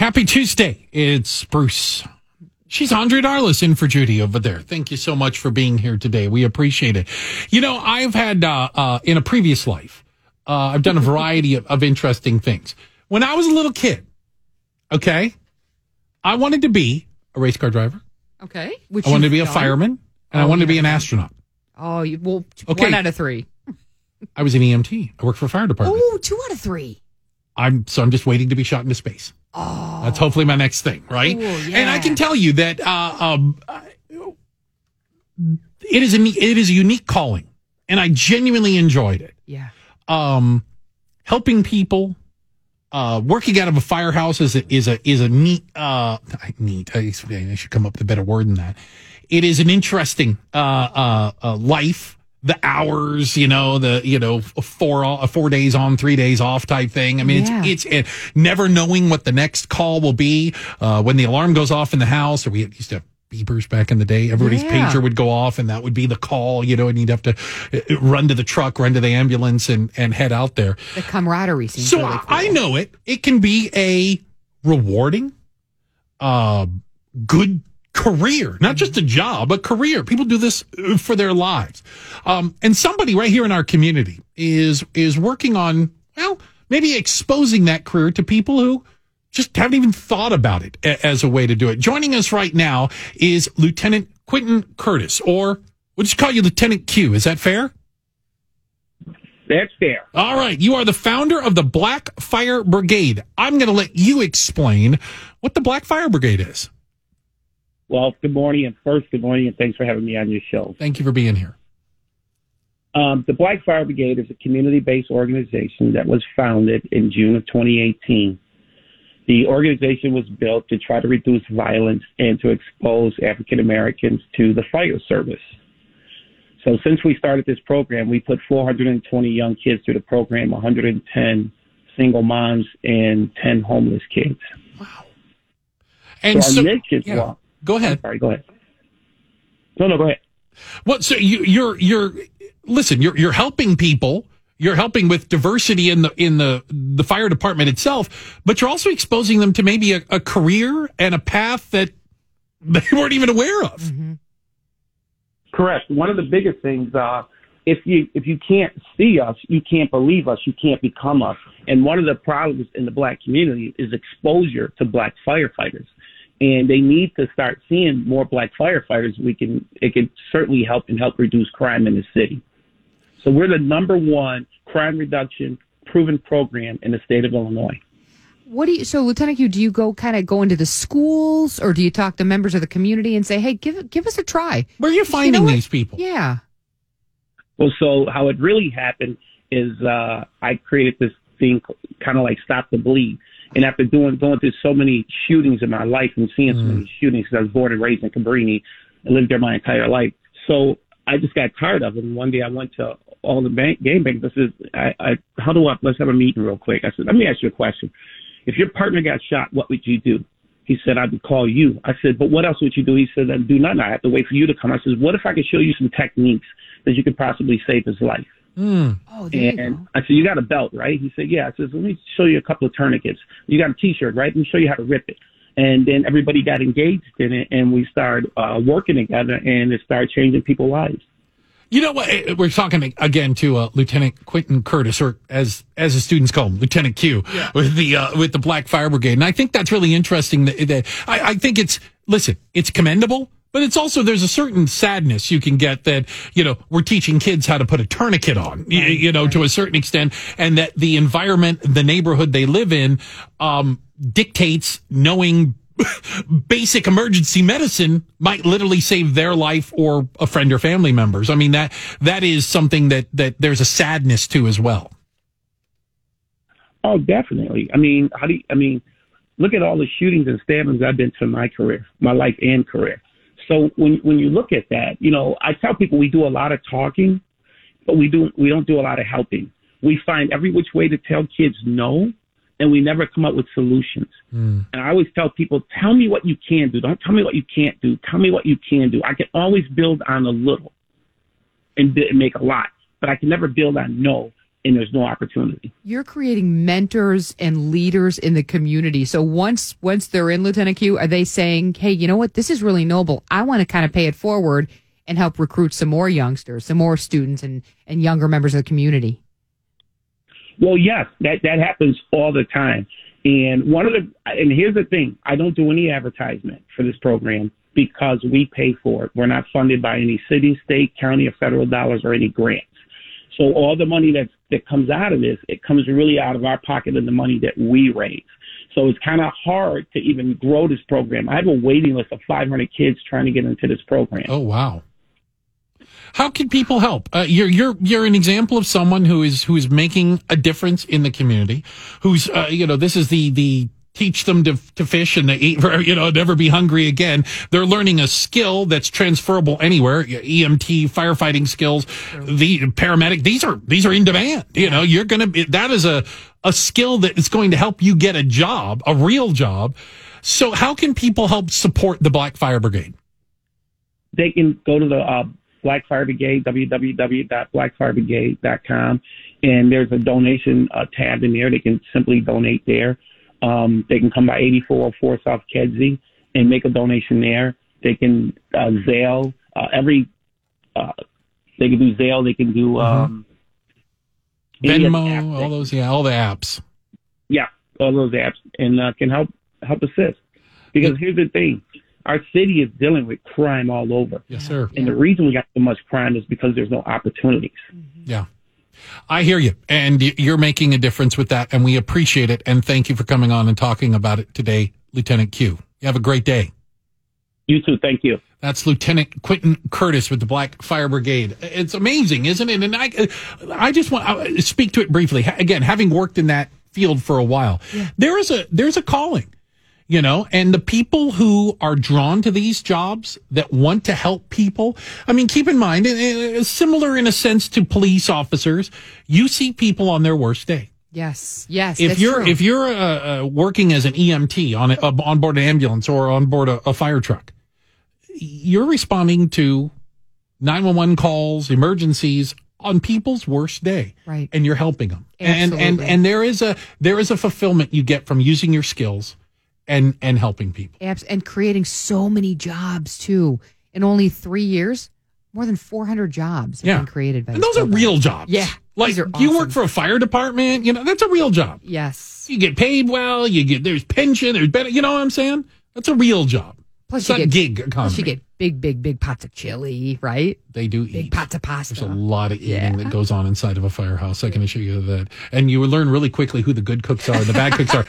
Happy Tuesday. It's Bruce. She's Andrea Darlas in for Judy over there. Thank you so much for being here today. We appreciate it. You know, I've had, uh, uh, in a previous life, uh, I've done a variety of, of interesting things. When I was a little kid, okay, I wanted to be a race car driver. Okay. Which I wanted to be a done. fireman and I Oh, wanted to be an astronaut. Oh, you, well, Okay. one out of three. I was an EMT. I worked for a fire department. Oh, two out of three. I'm so I'm just waiting to be shot into space. Oh, That's hopefully my next thing, right? Cool, And I can tell you that uh, um, it is a it is a unique calling, and I genuinely enjoyed it. yeah. Um, helping people, uh, working out of a firehouse is a, is a is a neat uh neat. I I should come up with a better word than that. It is an interesting uh, uh, uh, life. The hours, you know, the you know four four days on, three days off type thing. I mean, Yeah. it's it's it, never knowing what the next call will be. Uh, when the alarm goes off in the house, or we used to have beepers back in the day. Everybody's Yeah. pager would go off, and that would be the call. You know, and you'd have to uh, run to the truck, run to the ambulance, and and head out there. The camaraderie seems So really cool. I know it. It can be a rewarding, uh, good career, not just a job, a career. People do this uh, for their lives. Um, and somebody right here in our community is is working on well, maybe exposing that career to people who just haven't even thought about it as a way to do it. Joining us right now is Lieutenant Quention Curtis, or we'll just call you Lieutenant Q. Is that fair? That's fair. All right. You are the founder of the Black Fire Brigade. I'm going to let you explain what the Black Fire Brigade is. Well, good morning, and first, good morning, and thanks for having me on your show. Thank you for being here. Um, the Black Fire Brigade is a community-based organization that was founded in June of 2018. The organization was built to try to reduce violence and to expose African Americans to the fire service. So, since we started this program, we put 420 young kids through the program, 110 single moms, and 10 homeless kids. Wow. And so, so, mission, yeah. well, go ahead. sorry, go ahead. No, no, go ahead. What? So you, you're you're listen. You're you're helping people. You're helping with diversity in the in the the fire department itself, but you're also exposing them to maybe a, a career and a path that they weren't even aware of. Mm-hmm. Correct. One of the biggest things, uh, if you if you can't see us, you can't believe us, you can't become us. And one of the problems in the black community is exposure to black firefighters. And they need to start seeing more black firefighters. We can it can certainly help and help reduce crime in the city. So we're the number one crime reduction proven program in the state of Illinois. What do you? So, Lieutenant Q, do you go kind of go into the schools, or do you talk to members of the community and say, "Hey, give give us a try"? Where are you finding what? these people? Yeah. Well, so how it really happened is uh, I created this thing kind of like Stop the Bleed. And after doing going through so many shootings in my life and seeing so mm-hmm. many shootings, 'cause I was born and raised in Cabrini and lived there my entire life. So I just got tired of it. And one day I went to all the bank, game banks. I said, I, I huddle up. Let's have a meeting real quick. I said, let me ask you a question. If your partner got shot, what would you do? He said, I would call you. I said, but what else would you do? He said, I'd do nothing. I have to wait for you to come. I said, what if I could show you some techniques that you could possibly save his life? Oh, there And go. I said, you got a belt, right? He said, yeah. I said, let me show you a couple of tourniquets. You got a t-shirt, right? Let me show you how to rip it. And then everybody got engaged in it and we started uh, working together and it started changing people's lives. You know what? eh, We're talking again to uh, Lieutenant Quention Curtis, or as as the students call him, Lieutenant Q, with the uh, with the Black Fire Brigade, and I think that's really interesting. That, that I, I think it's listen, it's commendable, but it's also there's a certain sadness you can get that you know we're teaching kids how to put a tourniquet on, you, you know, to a certain extent, and that the environment, the neighborhood they live in, um, dictates knowing basic emergency medicine might literally save their life or a friend or family members. I mean that that is something that that there's a sadness to as well. Oh, definitely. I mean, how do you, I mean, look at all the shootings and stabbings I've been to in my career, my life and career. So when when you look at that, you know, I tell people we do a lot of talking, but we do we don't do a lot of helping. We find every which way to tell kids no, and we never come up with solutions. Hmm. And I always tell people, tell me what you can do. Don't tell me what you can't do. Tell me what you can do. I can always build on a little and make a lot, but I can never build on no. And there's no opportunity. You're creating mentors and leaders in the community. So once once they're in Lieutenant Q, are they saying, "Hey, you know what? This is really noble. I want to kind of pay it forward and help recruit some more youngsters, some more students and and younger members of the community." Well, yes, that that happens all the time. And one of the and here's the thing, I don't do any advertisement for this program because we pay for it. We're not funded by any city, state, county, or federal dollars or any grants. So all the money that that comes out of this, it comes really out of our pocket and the money that we raise. So it's kind of hard to even grow this program. I have a waiting list of 500 kids trying to get into this program. Oh wow. How can people help? Uh, you're you're you're an example of someone who is who is making a difference in the community. Who's uh, you know this is the the teach them to, to fish and to eat, you know, never be hungry again. They're learning a skill that's transferable anywhere. EMT, firefighting skills, the paramedic. These are, these are in demand. You know, you're going to, that is a, a skill that is going to help you get a job, a real job. So how can people help support the Black Fire Brigade? They can go to the, uh, Black Fire Brigade, www.blackfirebrigade.com. And there's a donation uh, tab in there. They can simply donate there. Um, they can come by 8404 South Kedzie and make a donation there. They can uh, Zelle uh, every. Uh, they can do Zelle. They can do um, Venmo, all those, yeah, all the apps. Yeah, all those apps, and uh, can help help assist. Because here's the thing: our city is dealing with crime all over. Yes, sir. And the reason we got so much crime is because there's no opportunities. Yeah. I hear you, and you're making a difference with that, and we appreciate it. And thank you for coming on and talking about it today, Lieutenant Q. You have a great day. You too. Thank you. That's Lieutenant Quention Curtis with the Black Fire Brigade. It's amazing, isn't it? And I, I just want to speak to it briefly. Again, having worked in that field for a while, yeah. there is a there's a calling you know, and the people who are drawn to these jobs that want to help people. I mean, keep in mind, similar in a sense to police officers, you see people on their worst day. Yes, yes. If you're true. if you're uh, uh, working as an EMT on a, uh, on board an ambulance or on board a, a fire truck, you're responding to 911 calls, emergencies on people's worst day, right? And you're helping them, Absolutely. and and and there is a there is a fulfillment you get from using your skills and and helping people. Apps and creating so many jobs too. In only three years, more than 400 jobs have yeah. been created. By and those are real jobs. Yeah, like awesome. you work for a fire department. You know that's a real job. Yes, you get paid well. You get there's pension. There's better. You know what I'm saying? That's a real job. Plus, it's you get gig economy. Plus, you get big, big, big pots of chili, right? They do big eat. pots of pasta. There's a lot of eating yeah. that goes on inside of a firehouse. I can assure you that, and you learn really quickly who the good cooks are and the bad cooks are.